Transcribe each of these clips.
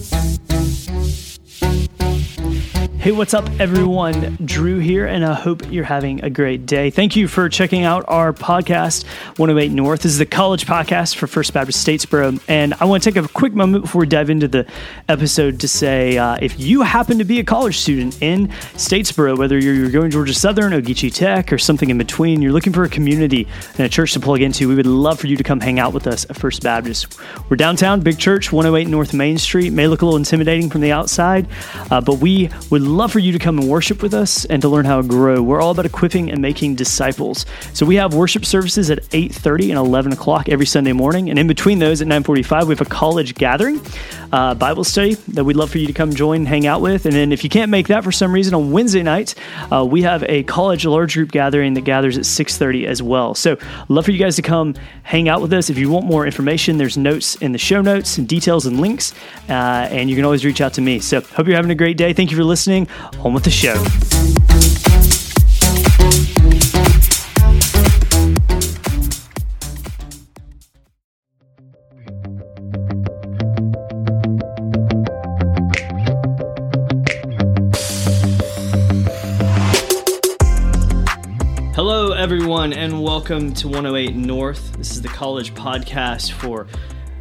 you. Hey, what's up, everyone? Drew here, and I hope you're having a great day. Thank you for checking out our podcast, 108 North. This is the college podcast for First Baptist Statesboro. And I want to take a quick moment before we dive into the episode to say uh, if you happen to be a college student in Statesboro, whether you're going to Georgia Southern, Ogeechee Tech, or something in between, you're looking for a community and a church to plug into, we would love for you to come hang out with us at First Baptist. We're downtown, big church, 108 North Main Street. May look a little intimidating from the outside, uh, but we would love for you to come and worship with us and to learn how to grow. We're all about equipping and making disciples. So we have worship services at 8:30 and 11 o'clock every Sunday morning, and in between those at 9:45 we have a college gathering, uh, Bible study that we'd love for you to come join, hang out with. And then if you can't make that for some reason on Wednesday night, uh, we have a college large group gathering that gathers at 6:30 as well. So love for you guys to come hang out with us. If you want more information, there's notes in the show notes and details and links, uh, and you can always reach out to me. So hope you're having a great day. Thank you for listening. On with the show. Hello, everyone, and welcome to 108 North. This is the college podcast for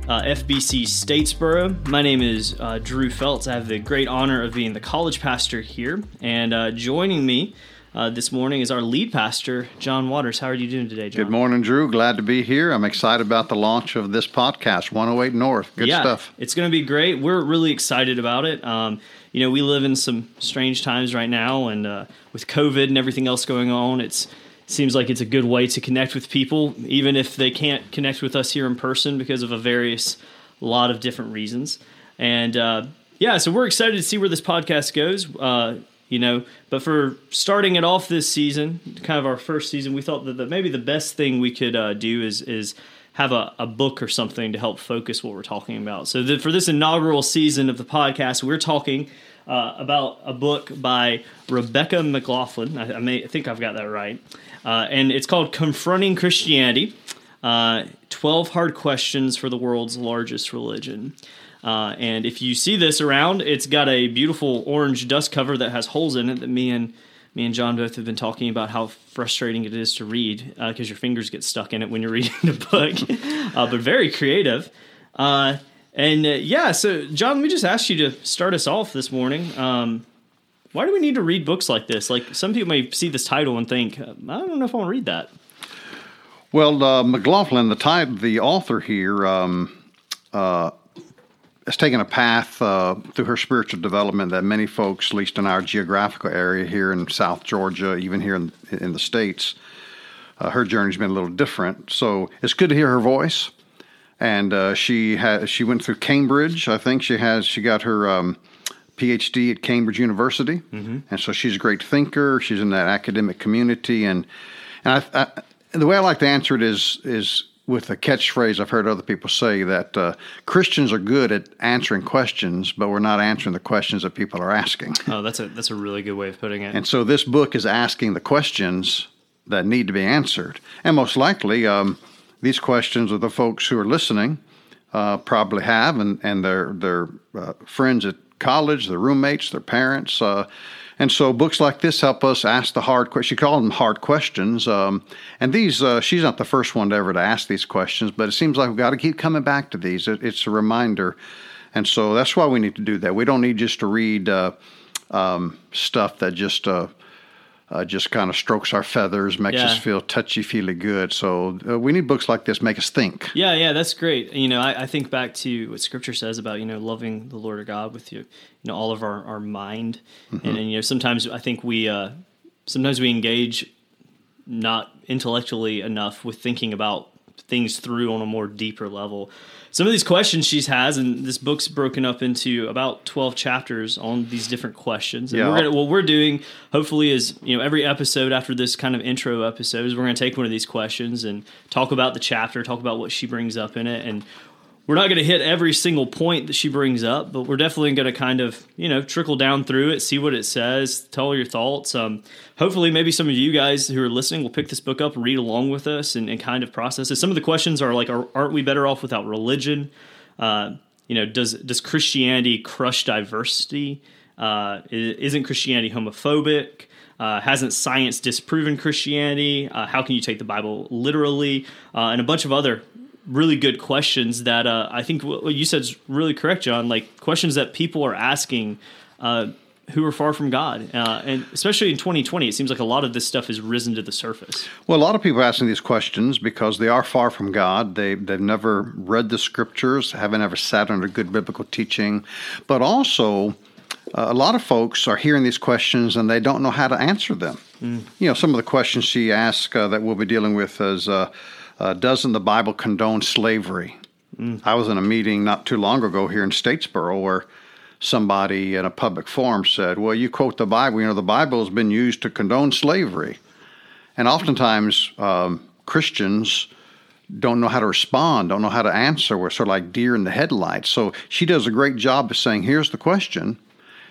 uh, FBC Statesboro. My name is uh, Drew Feltz. I have the great honor of being the college pastor here, and uh, joining me uh, this morning is our lead pastor, John Waters. How are you doing today, John? Good morning, Drew. Glad to be here. I'm excited about the launch of this podcast, 108 North. Good yeah, stuff. It's going to be great. We're really excited about it. Um, you know, we live in some strange times right now, and uh, with COVID and everything else going on, it's seems like it's a good way to connect with people, even if they can't connect with us here in person because of a various lot of different reasons. And uh, yeah, so we're excited to see where this podcast goes. Uh, you know, but for starting it off this season, kind of our first season, we thought that the, maybe the best thing we could uh, do is is have a, a book or something to help focus what we're talking about. So the, for this inaugural season of the podcast, we're talking uh, about a book by Rebecca McLaughlin. I, I, may I think I've got that right, uh, and it's called "Confronting Christianity: uh, Twelve Hard Questions for the World's Largest Religion." Uh, and if you see this around, it's got a beautiful orange dust cover that has holes in it that me and me and John both have been talking about how frustrating it is to read because uh, your fingers get stuck in it when you're reading the book. but very creative. Uh, and uh, yeah, so John, let me just ask you to start us off this morning. Um, why do we need to read books like this? Like some people may see this title and think, I don't know if I want to read that. Well, uh, McLaughlin, the type, the author here, um, uh, has taken a path uh, through her spiritual development that many folks, at least in our geographical area here in South Georgia, even here in, in the states, uh, her journey's been a little different. So it's good to hear her voice. And uh, she has she went through Cambridge. I think she has she got her um, PhD at Cambridge University, mm-hmm. and so she's a great thinker. She's in that academic community, and and I, I, the way I like to answer it is is with a catchphrase I've heard other people say that uh, Christians are good at answering questions, but we're not answering the questions that people are asking. Oh, that's a that's a really good way of putting it. And so this book is asking the questions that need to be answered, and most likely um, these questions are the folks who are listening uh, probably have, and and their their uh, friends at college, their roommates, their parents. Uh, and so books like this help us ask the hard questions. She called them hard questions. Um, and these, uh, she's not the first one to ever to ask these questions, but it seems like we've got to keep coming back to these. It, it's a reminder. And so that's why we need to do that. We don't need just to read uh, um, stuff that just uh, just kind of strokes our feathers, makes yeah. us feel touchy feely good. So uh, we need books like this make us think. Yeah, yeah, that's great. You know, I, I, think back to what Scripture says about you know loving the Lord our God with you, you know, all of our our mind, mm-hmm. and, and, you know sometimes I think we uh, sometimes we engage not intellectually enough with thinking about things through on a more deeper level some of these questions she has, and this book's broken up into about twelve chapters on these different questions. And yeah. we're gonna, what we're doing, hopefully, is you know every episode after this kind of intro episode is we're going to take one of these questions and talk about the chapter, talk about what she brings up in it, and we're not going to hit every single point that she brings up, but we're definitely going to kind of, you know, trickle down through it, see what it says, tell your thoughts. Um, hopefully, maybe some of you guys who are listening will pick this book up, read along with us, and, and kind of process it. Some of the questions are like, are, not we better off without religion? Uh, you know, does does Christianity crush diversity? Uh, isn't Christianity homophobic? Uh, hasn't science disproven Christianity? Uh, how can you take the Bible literally? Uh, and a bunch of other really good questions that uh, I think what you said is really correct, John. Like questions that people are asking uh, who are far from God. Uh, and especially in 2020, it seems like a lot of this stuff has risen to the surface. Well, a lot of people are asking these questions because they are far from God. They, they've never read the scriptures, haven't ever sat under good biblical teaching, but also uh, a lot of folks are hearing these questions and they don't know how to answer them. Mm. You know, some of the questions she asked uh, that we'll be dealing with is uh, uh Doesn't the Bible condone slavery? Mm. I was in a meeting not too long ago here in Statesboro where somebody in a public forum said, Well, you quote the Bible. You know, the Bible has been used to condone slavery. And oftentimes, um, Christians don't know how to respond, don't know how to answer. We're sort of like deer in the headlights. So she does a great job of saying, Here's the question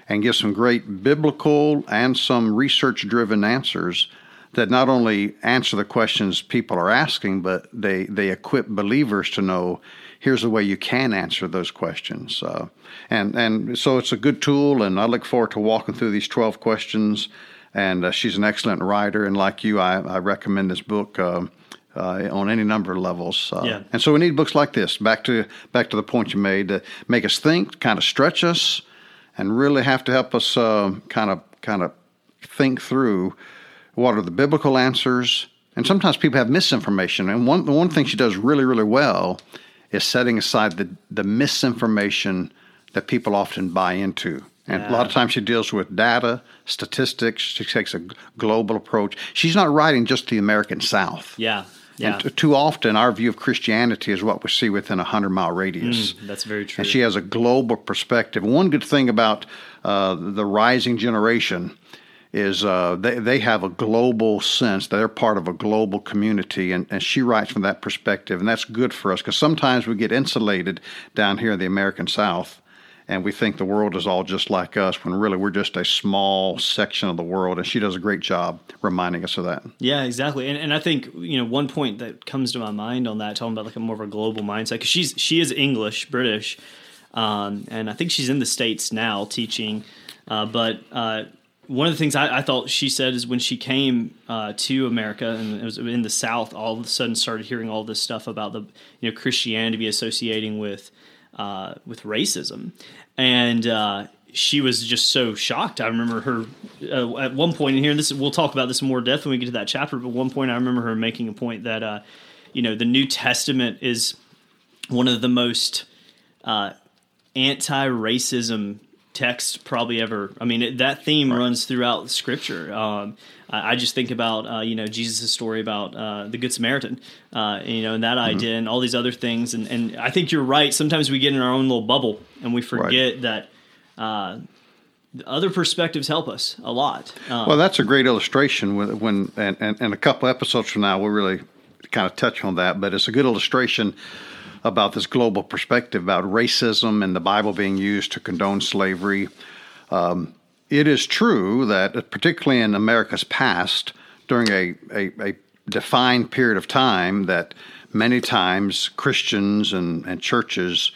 and gives some great biblical and some research driven answers that not only answer the questions people are asking, but they, they equip believers to know here's the way you can answer those questions. Uh, and, and so it's a good tool, and I look forward to walking through these 12 questions. And uh, she's an excellent writer, and like you, I, I recommend this book. Uh, uh, on any number of levels. Uh, yeah. And so we need books like this. Back to back to the point you made to make us think, kind of stretch us, and really have to help us kind of kind of think through what are the biblical answers. And sometimes people have misinformation. And one the one thing she does really really well is setting aside the the misinformation that people often buy into. And yeah. a lot of times she deals with data, statistics. She takes a global approach. She's not writing just the American South. Yeah. Yeah. And t- too often, our view of Christianity is what we see within a hundred mile radius. Mm, that's very true. And she has a global perspective. One good thing about uh, the rising generation is uh, they, they have a global sense. They're part of a global community, and, and she writes from that perspective, and that's good for us because sometimes we get insulated down here in the American South and we think the world is all just like us when really we're just a small section of the world and she does a great job reminding us of that yeah exactly and, and i think you know one point that comes to my mind on that talking about like a more of a global mindset because she's she is english british um, and i think she's in the states now teaching uh, but uh, one of the things I, I, thought she said is when she came uh, to America and it was in the South, all of a sudden started hearing all this stuff about the you know Christianity associating with uh, with racism, and uh, she was just so shocked. I remember her uh, at one point in here. And this we'll talk about this in more depth when we get to that chapter. But one point, I remember her making a point that uh, you know the New Testament is one of the most uh, anti-racism text probably ever. I mean, it, that theme right. runs throughout Scripture. Um, I, I, just think about uh, you know Jesus' story about uh, the Good Samaritan, uh, you know, and that mm-hmm. idea, and all these other things. And, and I think you're right. Sometimes we get in our own little bubble, and we forget right. that. Uh, other perspectives help us a lot. Um, well, that's a great illustration. When, when and, and, and a couple episodes from now, we'll really kind of touch on that. But it's a good illustration about this global perspective about racism and the Bible being used to condone slavery. Um, it is true that, particularly in America's past, during a, a, a, defined period of time, that many times Christians and, and churches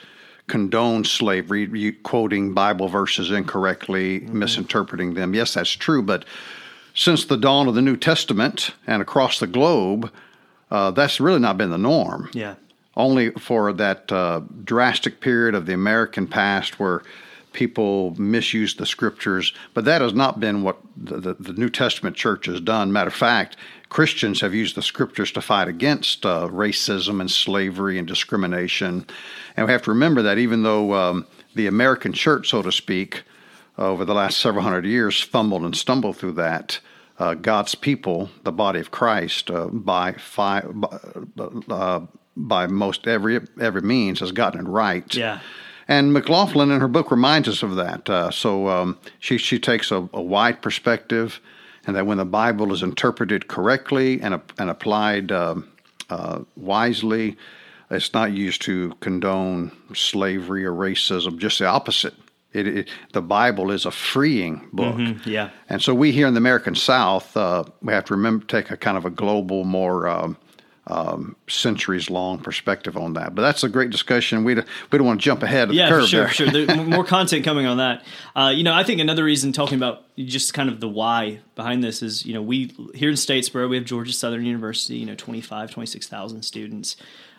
condone slavery, quoting Bible verses incorrectly, mm-hmm. misinterpreting them. Yes, that's true, but since the dawn of the New Testament and across the globe, uh, that's really not been the norm. Yeah only for that uh, drastic period of the American past where people misused the scriptures. But that has not been what the, the, the, New Testament church has done. Matter of fact, Christians have used the scriptures to fight against uh, racism and slavery and discrimination. And we have to remember that even though um, the American church, so to speak, over the last several hundred years fumbled and stumbled through that, uh, God's people, the body of Christ, uh, by, fi- uh, by most every every means has gotten it right. Yeah. And McLaughlin in her book reminds us of that. Uh, so um, she she takes a, a, wide perspective, and that when the Bible is interpreted correctly and and applied uh, uh, wisely, it's not used to condone slavery or racism. Just the opposite. It, it, the Bible is a freeing book. Mm-hmm, yeah. And so we here in the American South, uh, we have to remember take a kind of a global, more um, um, centuries long perspective on that. But that's a great discussion. We, we don't want to jump ahead of yeah, the curve sure, there. sure. There's more content coming on that. Uh, you know, I think another reason talking about just kind of the why behind this is, you know, we here in Statesboro, we have Georgia Southern University, you know, 25, 26,000 students.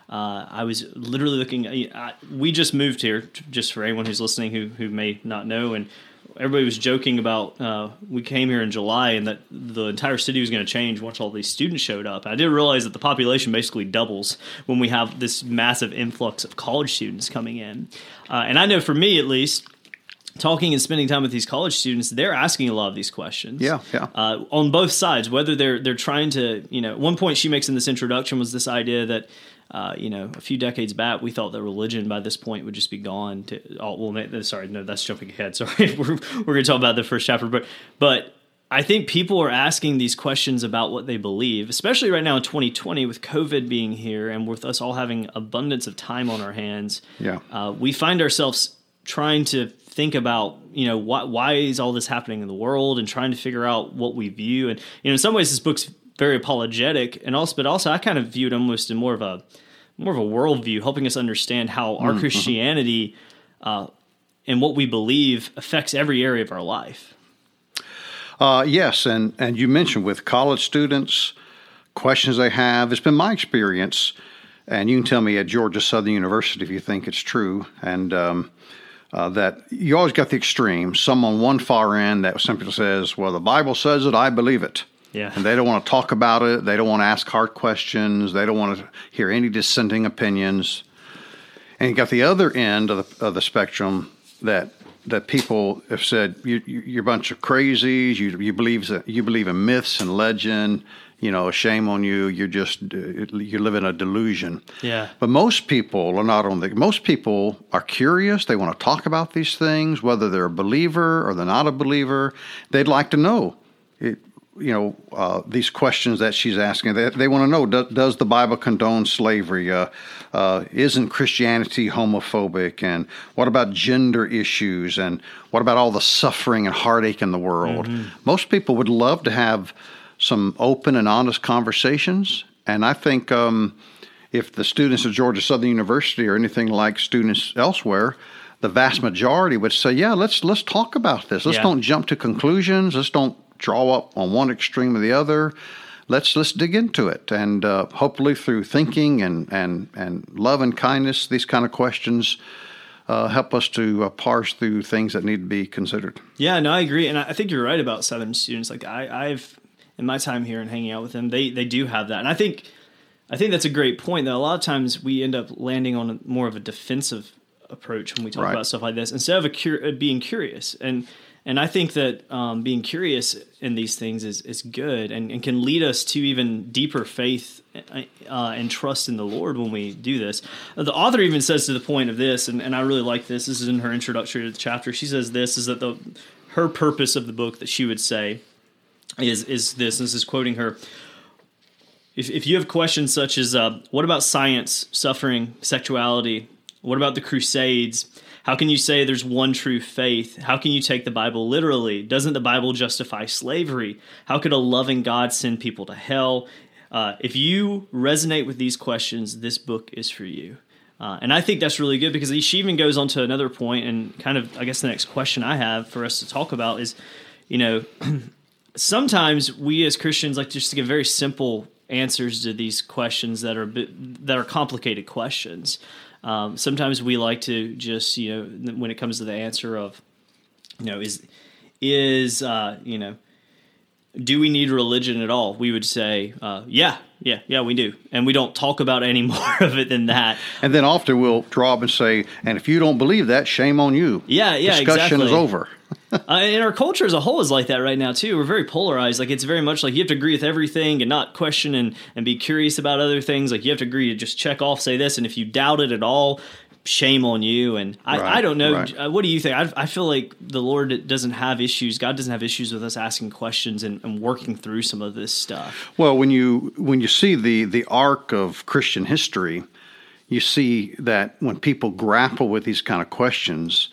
Uh, I was literally looking. I, we just moved here, just for anyone who's listening who who may not know, and everybody was joking about uh, we came here in July and that the entire city was going to change once all these students showed up. I didn't realize that the population basically doubles when we have this massive influx of college students coming in. Uh, and I know for me at least, talking and spending time with these college students, they're asking a lot of these questions. Yeah, yeah. Uh, on both sides, whether they're they're trying to, you know, one point she makes in this introduction was this idea that uh, you know, a few decades back, we thought that religion by this point would just be gone. To oh, well, sorry, no, that's jumping ahead. Sorry, we're we're going to talk about the first chapter, but but I think people are asking these questions about what they believe, especially right now in 2020 with COVID being here and with us all having abundance of time on our hands. Yeah, uh, we find ourselves trying to think about you know why why is all this happening in the world and trying to figure out what we view and you know in some ways this book's very apologetic, and also, but also I kind of viewed almost in more of a more of a worldview, helping us understand how our mm-hmm. Christianity uh, and what we believe affects every area of our life. Uh, yes, and and you mentioned with college students, questions they have. It's been my experience, and you can tell me at Georgia Southern University if you think it's true, and. Um, uh, that you always got the extreme. Some on one far end that simply says, "Well, the Bible says it, I believe it." Yeah. And they don't want to talk about it. They don't want to ask hard questions. They don't want to hear any dissenting opinions. And you got the other end of the, of the spectrum that that people have said you, you, are a bunch of crazies. You you believe you believe in myths and legend. You know, shame on you. You're just you live in a delusion. Yeah. But most people are not on the. Most people are curious. They want to talk about these things, whether they're a believer or they're not a believer. They'd like to know. You know uh, these questions that she's asking. They, they want to know: do, Does the Bible condone slavery? Uh, uh, isn't Christianity homophobic? And what about gender issues? And what about all the suffering and heartache in the world? Mm-hmm. Most people would love to have some open and honest conversations, and I think um, if the students at Georgia Southern University are anything like students elsewhere, the vast majority would say, "Yeah, let's let's talk about this. Let's yeah. don't jump to conclusions. Let's don't draw up on one extreme or the other. Let's let's dig into it, and uh, hopefully through thinking and and and love and kindness, these kind of questions. Uh, help us to uh, parse through things that need to be considered. Yeah, no, I agree, and I think you're right about Southern students. Like I, I've in my time here and hanging out with them, they they do have that, and I think I think that's a great point. That a lot of times we end up landing on a, more of a defensive approach when we talk right. about stuff like this instead of a cur- being curious and and I think that um, being curious in these things is, is good and, and can lead us to even deeper faith uh, and trust in the Lord when we do this. The author even says to the point of this, and, and I really like this. This is in her introductory to the chapter. She says this is that the her purpose of the book that she would say is is this. This is quoting her. If, if you have questions such as uh, what about science, suffering, sexuality, what about the Crusades? How can you say there's one true faith? How can you take the Bible literally? Doesn't the Bible justify slavery? How could a loving God send people to hell? Uh, if you resonate with these questions, this book is for you. Uh, and I think that's really good because she even goes on to another point, and kind of, I guess, the next question I have for us to talk about is, you know, sometimes we as Christians like just to give very simple answers to these questions that are that are complicated questions. Um, sometimes we like to just, you know, when it comes to the answer of, you know, is is uh, you know, do we need religion at all? We would say, uh, yeah, yeah, yeah, we do, and we don't talk about any more of it than that. And then often we'll draw up and say, and if you don't believe that, shame on you. Yeah, yeah, discussion exactly. is over. uh, and our culture as a whole is like that right now too. We're very polarized. Like it's very much like you have to agree with everything and not question and and be curious about other things. Like you have to agree to just check off, say this, and if you doubt it at all, shame on you. And I, right, I don't know. Right. Uh, what do you think? I, I, feel like the Lord doesn't have issues. God doesn't have issues with us asking questions and, and, working through some of this stuff. Well, when you when you see the the arc of Christian history, you see that when people grapple with these kind of questions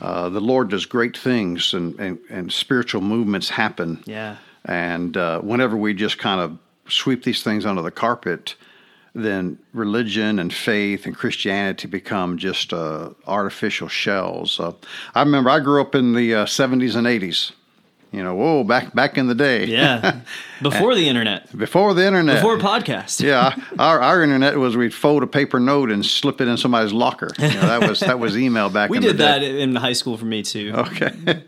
uh, the Lord does great things and, and, and spiritual movements happen. Yeah. And uh, whenever we just kind of sweep these things under the carpet, then religion and faith and Christianity become just uh, artificial shells. Uh, I remember I grew up in the uh, 70s and 80s. You know, whoa, back back in the day. Yeah, before the internet, before the internet, before podcast. yeah, our, our internet was we'd fold a paper note and slip it in somebody's locker. You know, that was that was email back. we did that in high school for me too. Okay.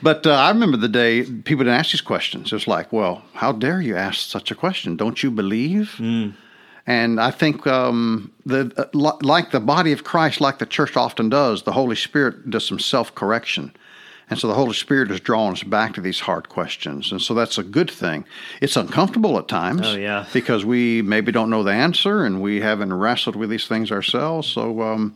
But uh, I remember the day people didn't ask these questions. It was like, well, how dare you ask such a question? Don't you believe? And I think um, the uh, like the body of Christ, like the church often does, the Holy Spirit does some self correction. And so the Holy Spirit is drawing us back to these hard questions. And so that's a good thing. It's uncomfortable at times. Oh, yeah. Because we maybe don't know the answer and we haven't wrestled with these things ourselves. So, um,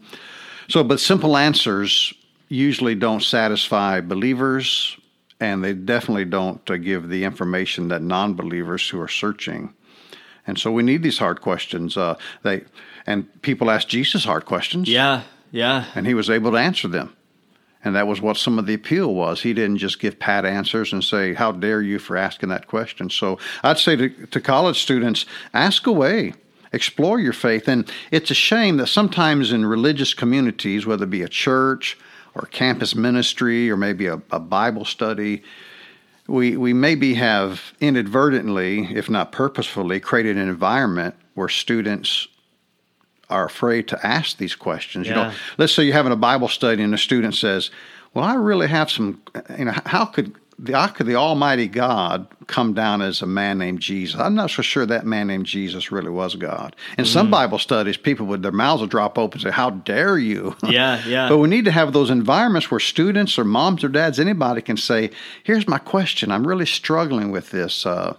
so, but simple answers usually don't satisfy believers, and they definitely don't uh, give the information that non-believers who are searching. And so we need these hard questions. Uh, they and people ask Jesus hard questions, Yeah, yeah. and he was able to answer them. And that was what some of the appeal was. He didn't just give pat answers and say, How dare you for asking that question? So I'd say to, to college students, ask away, explore your faith. And it's a shame that sometimes in religious communities, whether it be a church or campus ministry or maybe a, a Bible study, we, we maybe have inadvertently, if not purposefully, created an environment where students are afraid to ask these questions. You know, let's say you're having a Bible study and a student says, "Well, I really have some. You know, how could the could the Almighty God come down as a man named Jesus? I'm not so sure that man named Jesus really was God. In some Mm. Bible studies, people would their mouths would drop open and say, "How dare you?" Yeah, yeah. But we need to have those environments where students or moms or dads, anybody can say, "Here's my question. I'm really struggling with this." Uh,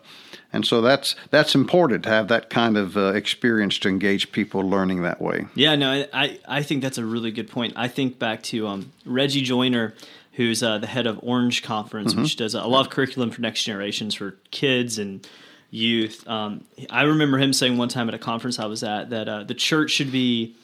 and so that's that's important to have that kind of uh, experience to engage people learning that way. Yeah, no, I, I think that's a really good point. I think back to um, Reggie Joiner, who's uh, the head of Orange Conference, which does a lot of curriculum for next generations for kids and youth. Um, I remember him saying one time at a conference I was at that uh, the church should be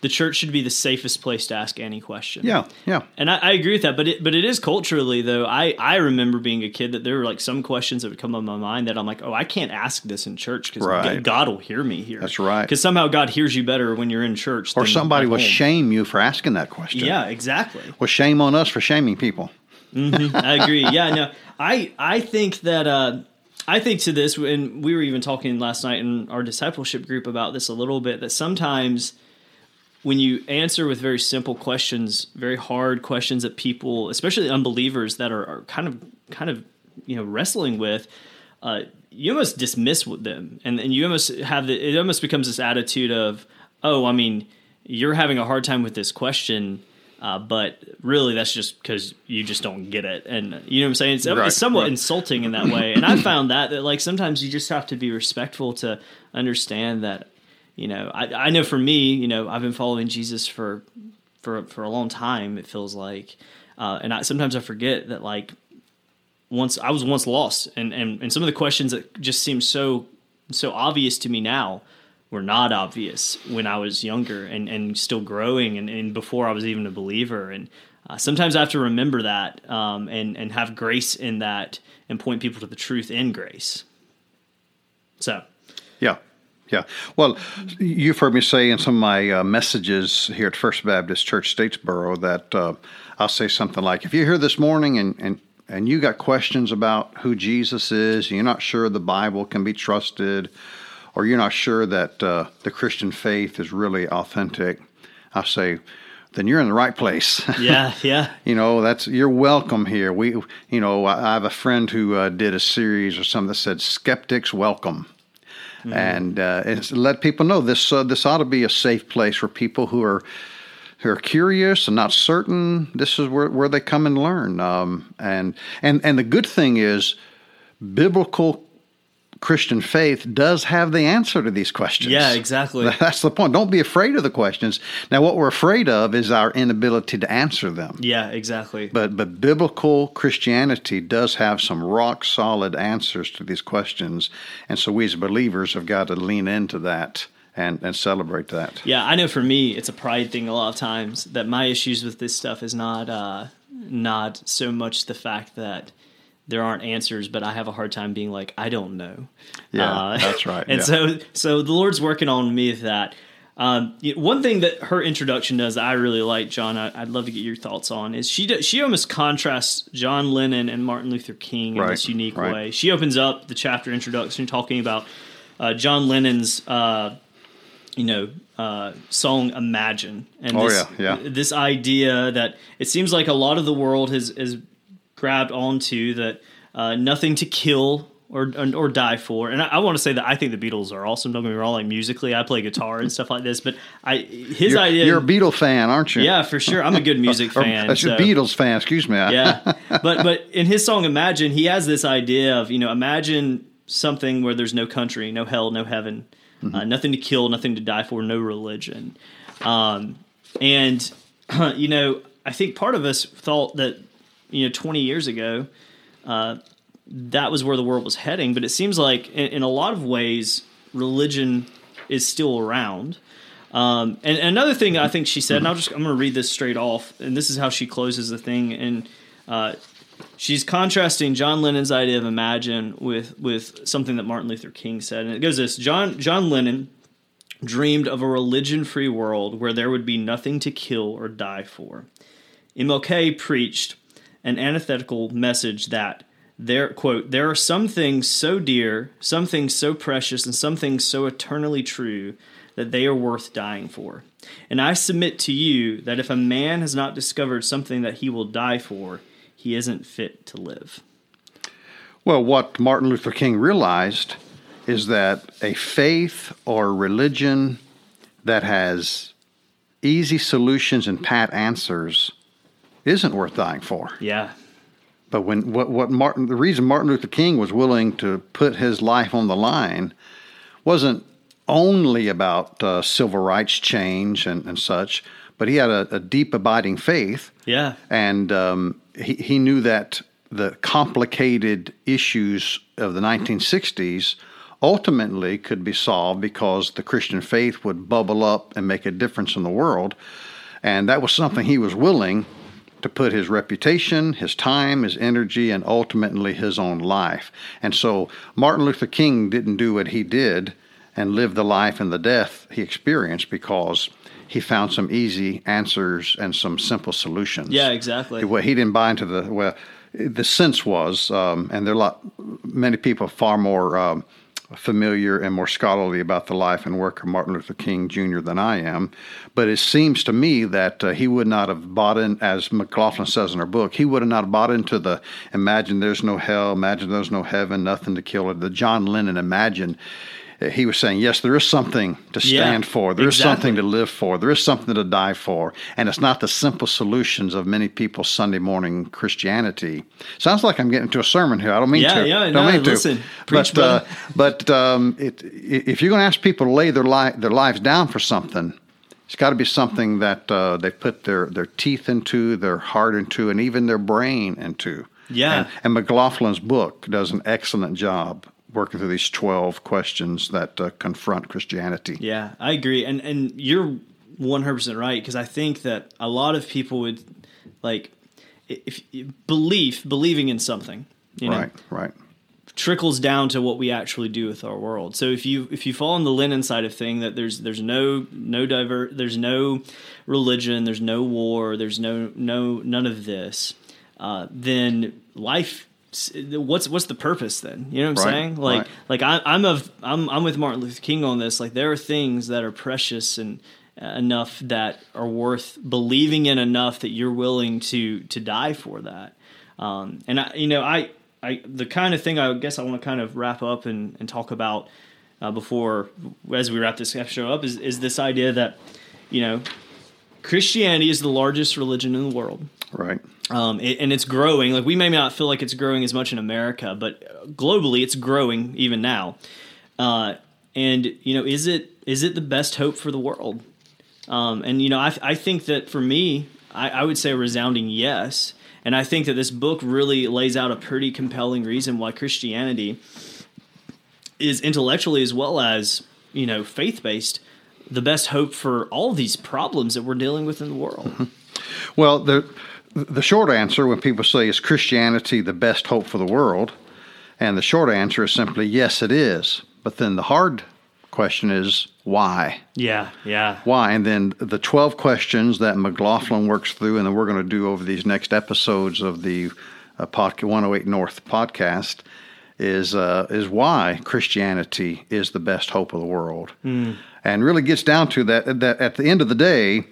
the church should be the safest place to ask any question. Yeah, yeah. And I, I agree with that, but it but it is culturally though. I I remember being a kid that there were like some questions that would come on my mind that I'm like, oh, I can't ask this in church because Right. God will hear me here. That's right. Because somehow God hears you better when you're in church. Or than somebody will shame you for asking that question. Yeah, exactly. Well, shame on us for shaming people. I agree. Yeah, no, I I think that uh, I think to this, and we were even talking last night in our discipleship group about this a little bit. That sometimes when you answer with very simple questions, very hard questions that people, especially unbelievers, that are, are kind of kind of you know wrestling with. Uh, you almost dismiss them, and, and you almost have the. It almost becomes this attitude of, "Oh, I mean, you're having a hard time with this question, uh, but really that's just because you just don't get it." And you know what I'm saying? It's, Right, it's somewhat right. insulting in that way. And I found that that like sometimes you just have to be respectful to understand that. You know, I, I know for me, you know, I've been following Jesus for for for a long time. It feels like, uh, and I, sometimes I forget that like once I was once lost, and and and some of the questions that just seem so so obvious to me now were not obvious when I was younger and and still growing, and, and before I was even a believer. And uh, sometimes I have to remember that, um, and and have grace in that, and point people to the truth in grace. So. Yeah, yeah. Well, you've heard me say in some of my uh, messages here at First Baptist Church Statesboro that uh, I'll say something like, if you're here this morning and, and and you got questions about who Jesus is, and you're not sure the Bible can be trusted, or you're not sure that uh, the Christian faith is really authentic, I'll say, then you're in the right place. Yeah, yeah. you know that's you're welcome here we you know i I have a friend who uh, did a series or something that said skeptics welcome and uh, let people know this uh, this ought to be a safe place for people who are who are curious and not certain. This is where, where they come and learn. Um, and and and the good thing is biblical christian faith does have the answer to these questions Yeah, exactly. that's the point don't be afraid of the questions now what we're afraid of is our inability to answer them Yeah, exactly. but but biblical Christianity does have some rock solid answers to these questions, and so we as believers have got to lean into that and and celebrate that. Yeah, I know for me, it's a pride thing a lot of times that my issues with this stuff is not uh, not so much the fact that there aren't answers, but I have a hard time being like, I don't know. Yeah, uh, that's right. and yeah. so, so the Lord's working on me with that. Um, one thing that her introduction does that I really like, John, I, would love to get your thoughts on, is she does, she almost contrasts John Lennon and Martin Luther King in right, this unique right. way. She opens up the chapter introduction talking about uh, John Lennon's, uh, you know, uh, song "Imagine" and oh, this, yeah, yeah. this idea that it seems like a lot of the world has has grabbed onto that uh, nothing to kill or or die for. And I, I, want to say that I think the Beatles are awesome. Don't get me wrong. Like musically, I play guitar and stuff like this. But I his you're, idea. You're a Beatles fan, aren't you? Yeah, for sure. I'm a good music fan. or, so. Beatles fan. Excuse me. yeah, but but in his song "Imagine," he has this idea of you know imagine something where there's no country, no hell, no heaven, mm-hmm. uh, nothing to kill, nothing to die for, no religion, um, and you know I think part of us thought that you know 20 years ago. Uh, that was where the world was heading. But it seems like, in, in a lot of ways, religion is still around. Um, and, and, another thing I think she said, and I'll just I'm going to read this straight off, and this is how she closes the thing, and uh, she's contrasting John Lennon's idea of imagine with with something that Martin Luther King said, and it goes this: John John Lennon dreamed of a religion free world where there would be nothing to kill or die for. MLK preached an antithetical message that there quote there are some things so dear some things so precious and some things so eternally true that they are worth dying for. And i submit to you that if a man has not discovered something that he will die for he isn't fit to live. Well what martin luther king realized is that a faith or religion that has easy solutions and pat answers isn't worth dying for. Yeah. But when what what Martin the reason Martin Luther King was willing to put his life on the line wasn't only about uh, civil rights change and, and such, but he had a, a deep abiding faith. Yeah, and um, he he knew that the complicated issues of the 1960s ultimately could be solved because the Christian faith would bubble up and make a difference in the world, and that was something he was willing to put his reputation, his time, his energy, and ultimately his own life. And so Martin Luther King didn't do what he did and live the life and the death he experienced because he found some easy answers and some simple solutions. Yeah, exactly. He, he didn't buy into the well. The sense was, um, and there are a lot, many people far more um, familiar and more scholarly about the life and work of Martin Luther King Jr. than I am. But it seems to me that uh, he would not have bought in, as McLaughlin says in her book, he would have not bought into the imagine there's no hell, imagine there's no heaven, nothing to kill it. The John Lennon imagine he was saying, yes, there is something to stand yeah, for. There exactly. is something to live for. There is something to die for. And it's not the simple solutions of many people's Sunday morning Christianity. Sounds like I'm getting into a sermon here. I don't mean yeah, to. Yeah, don't no, mean listen, to. Preach, but uh, but um, it, if you're going to ask people to lay their, li- their lives down for something, it's got to be something that uh, they put their, their teeth into, their heart into, and even their brain into. Yeah. And, and McLaughlin's book does an excellent job working through these 12 questions that uh, confront Christianity. Yeah, I agree. And and you're 100% right because I think that a lot of people would like if belief, believing in something, you know. Right, right. trickles down to what we actually do with our world. So if you if you fall on the Lennon side of thing that there's there's no no diver there's no religion, there's no war, there's no no none of this, uh, then life what's what's the purpose then? You know what I'm right, saying? Like right. like I, I'm of I'm I'm with Martin Luther King on this. Like there are things that are precious and uh, enough that are worth believing in enough that you're willing to to die for that. Um, and I, you know, I I the kind of thing I guess I want to kind of wrap up and, and talk about uh, before as we wrap this show up is is this idea that you know Christianity is the largest religion in the world. Right. Um, it, and it's growing. Like we may not feel like it's growing as much in America, but globally, it's growing even now. Uh, and you know, is it is it the best hope for the world? Um, and you know, I, I think that for me, I, I would say a resounding yes. And I think that this book really lays out a pretty compelling reason why Christianity is intellectually as well as you know faith based the best hope for all these problems that we're dealing with in the world. Well, there the short answer when people say, is Christianity the best hope for the world? And the short answer is simply, yes, it is. But then the hard question is, why? Yeah, yeah. Why? And then the 12 questions that McLaughlin works through, and then we're going to do over these next episodes of the uh, podcast, 108 North podcast, is, uh, is why Christianity is the best hope of the world. Mm. And really gets down to that, that at the end of the day,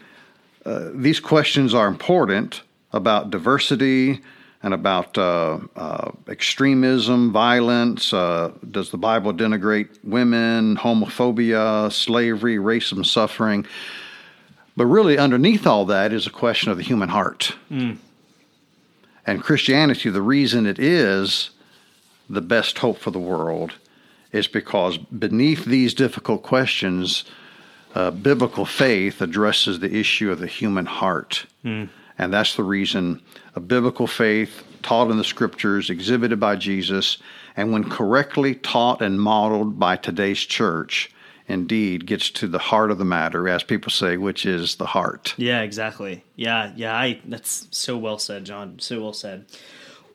uh, these questions are important about diversity and about uh, uh, extremism, violence. Uh, does the Bible denigrate women, homophobia, slavery, racism, suffering? But really, underneath all that is a question of the human heart. Mm. And Christianity, the reason it is the best hope for the world is because beneath these difficult questions, uh, biblical faith addresses the issue of the human heart. Mm. And that's the reason a biblical faith taught in the scriptures, exhibited by Jesus, and when correctly taught and modeled by today's church, indeed gets to the heart of the matter, as people say, which is the heart. Yeah, exactly. Yeah, yeah. I that's so well said, John. So well said.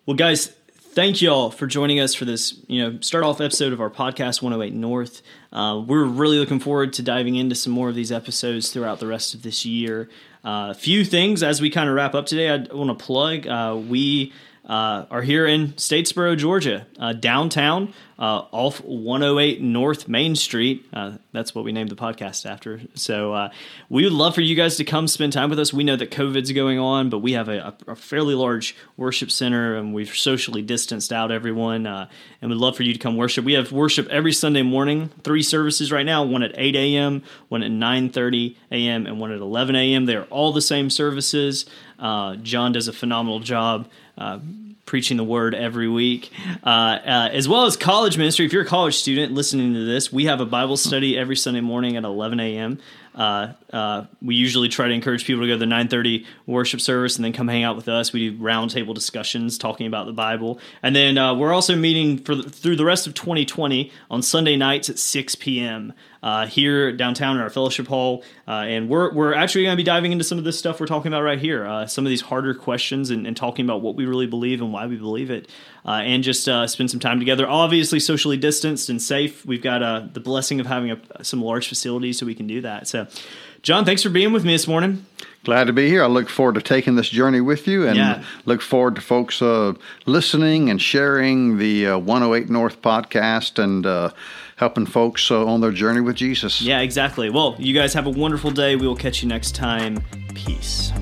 Well, guys, thank you all for joining us for this, you know, start off episode of our podcast 108 North. Uh, we're really looking forward to diving into some more of these episodes throughout the rest of this year. A uh, few things as we kind of wrap up today, I want to plug. Uh, we uh, are here in Statesboro, Georgia, uh, downtown, uh, off 108 North Main Street. Uh, that's what we named the podcast after. So uh, we would love for you guys to come spend time with us. We know that COVID's going on, but we have a, a fairly large worship center, and we've socially distanced out everyone. Uh, and we'd love for you to come worship. We have worship every Sunday morning, three services right now: one at 8 a.m., one at 9:30 a.m., and one at 11 a.m. They are all the same services. John does a phenomenal job uh, preaching the word every week, uh, uh, as well as college ministry. If you're a college student listening to this, we have a Bible study every Sunday morning at 11 a.m. Uh, uh, we usually try to encourage people to go to the 9:30 worship service and then come hang out with us. We do roundtable discussions talking about the Bible, and then uh, we're also meeting for the, through the rest of 2020 on Sunday nights at 6 p.m. Uh, here downtown in our fellowship hall, uh, and we're we're actually going to be diving into some of this stuff we're talking about right here, uh, some of these harder questions, and, and, talking about what we really believe and why we believe it, and just spend some time together. Obviously, socially distanced and safe. We've got the blessing of having a, some large facilities, so we can do that. So. John, thanks for being with me this morning. Glad to be here. I look forward to taking this journey with you and yeah. look forward to folks uh, listening and sharing the uh, 108 North podcast and uh, helping folks uh, on their journey with Jesus. Yeah, exactly. Well, you guys have a wonderful day. We will catch you next time. Peace.